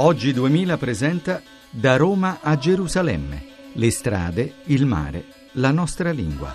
Oggi 2000 presenta Da Roma a Gerusalemme. Le strade, il mare, la nostra lingua.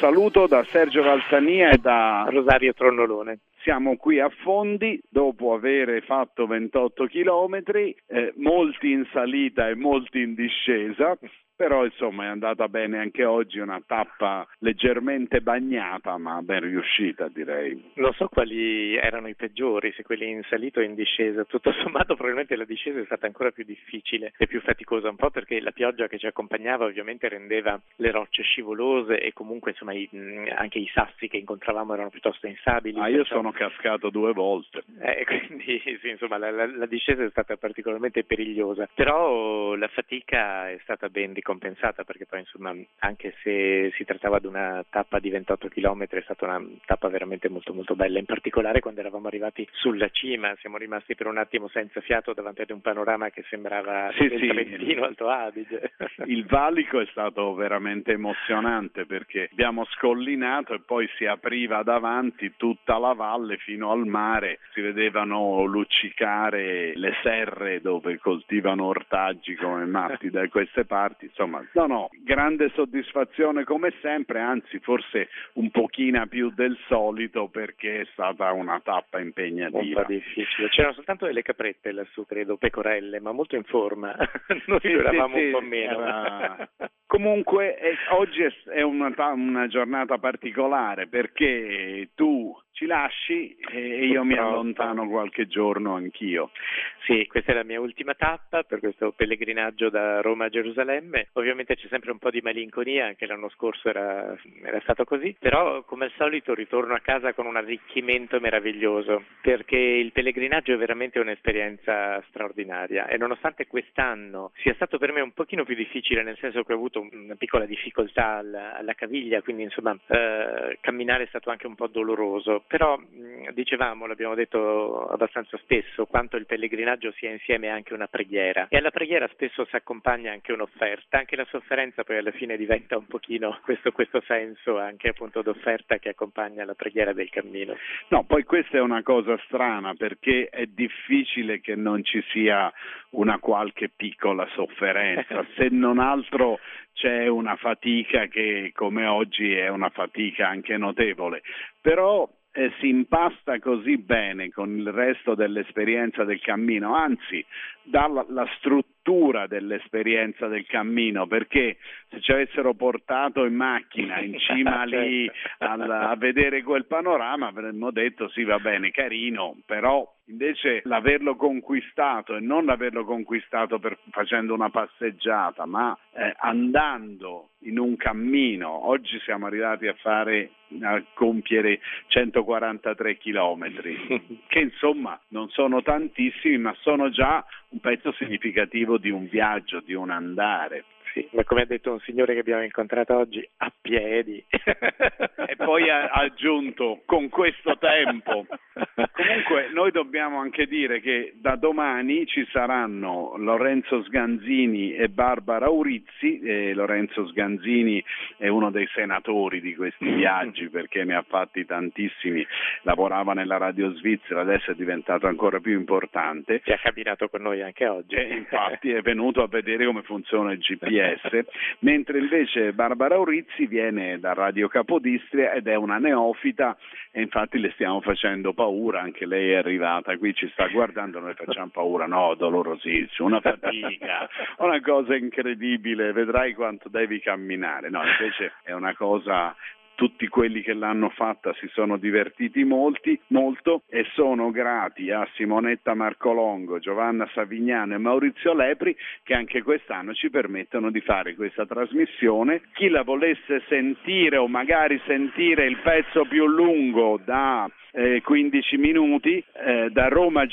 Saluto da Sergio Valsania e da Rosario Tronnolone. Siamo qui a Fondi dopo aver fatto 28 chilometri, eh, molti in salita e molti in discesa però insomma è andata bene anche oggi, una tappa leggermente bagnata ma ben riuscita direi. Non so quali erano i peggiori, se quelli in salita o in discesa, tutto sommato probabilmente la discesa è stata ancora più difficile e più faticosa, un po' perché la pioggia che ci accompagnava ovviamente rendeva le rocce scivolose e comunque insomma i, anche i sassi che incontravamo erano piuttosto instabili. Ah, io perciò... sono cascato due volte. Eh, quindi sì, insomma la, la, la discesa è stata particolarmente perigliosa, però la fatica è stata ben riconosciuta compensata perché poi insomma anche se si trattava di una tappa di 28 km è stata una tappa veramente molto molto bella, in particolare quando eravamo arrivati sulla cima, siamo rimasti per un attimo senza fiato davanti ad un panorama che sembrava sì, sì. Trentino Alto Adige. Il valico è stato veramente emozionante perché abbiamo scollinato e poi si apriva davanti tutta la valle fino al mare, si vedevano luccicare le serre dove coltivano ortaggi come matti da queste parti, insomma, no, no, grande soddisfazione come sempre, anzi forse un pochino più del solito perché è stata una tappa impegnativa. C'erano soltanto delle caprette lassù, credo, pecorelle, ma molto in forma. Noi sì, eravamo sì, un po' meno. Era... Comunque eh, oggi è, una, una giornata particolare perché tu ci lasci e io mi allontano qualche giorno anch'io. Sì, questa è la mia ultima tappa per questo pellegrinaggio da Roma a Gerusalemme. Ovviamente c'è sempre un po' di malinconia, anche l'anno scorso era, era stato così, però come al solito ritorno a casa con un arricchimento meraviglioso, perché il pellegrinaggio è veramente un'esperienza straordinaria e nonostante quest'anno sia stato per me un pochino più difficile, nel senso che ho avuto una piccola difficoltà alla, alla caviglia, quindi insomma eh, camminare è stato anche un po' doloroso, però dicevamo, l'abbiamo detto abbastanza spesso, quanto il pellegrinaggio sia insieme anche una preghiera. E alla preghiera spesso si accompagna anche un'offerta, anche la sofferenza poi alla fine diventa un pochino questo, questo senso anche appunto d'offerta che accompagna la preghiera del cammino. No, poi questa è una cosa strana perché è difficile che non ci sia una qualche piccola sofferenza, se non altro c'è una fatica che come oggi è una fatica anche notevole, però eh, si impasta così bene con il resto dell'esperienza del cammino, anzi dà la, la struttura dell'esperienza del cammino, perché se ci avessero portato in macchina in cima lì al, a vedere quel panorama avremmo detto sì va bene, carino, però invece l'averlo conquistato e non l'averlo conquistato per, facendo una passeggiata, ma eh, andando in un cammino, oggi siamo arrivati a fare a compiere 143 chilometri, che insomma non sono tantissimi, ma sono già un pezzo significativo di un viaggio, di un andare. Sì, ma come ha detto un signore che abbiamo incontrato oggi, a piedi. e poi ha aggiunto con questo tempo. Comunque noi dobbiamo anche dire che da domani ci saranno Lorenzo Sganzini e Barbara Urizzi. E Lorenzo Sganzini è uno dei senatori di questi viaggi perché ne ha fatti tantissimi, lavorava nella radio svizzera, adesso è diventato ancora più importante. E ha camminato con noi anche oggi. E infatti è venuto a vedere come funziona il GPS GPS, mentre invece Barbara Urizzi viene da Radio Capodistria ed è una neofita e infatti le stiamo facendo paura, anche lei è arrivata qui, ci sta guardando, noi facciamo paura, no, dolorosissimo, una fatica, una cosa incredibile, vedrai quanto devi camminare, no, invece è una cosa tutti quelli che l'hanno fatta si sono divertiti molti, molto e sono grati a Simonetta Marcolongo, Giovanna Savignano e Maurizio Lepri che anche quest'anno ci permettono di fare questa trasmissione. Chi la volesse sentire o magari sentire il pezzo più lungo da eh, 15 minuti eh, da Roma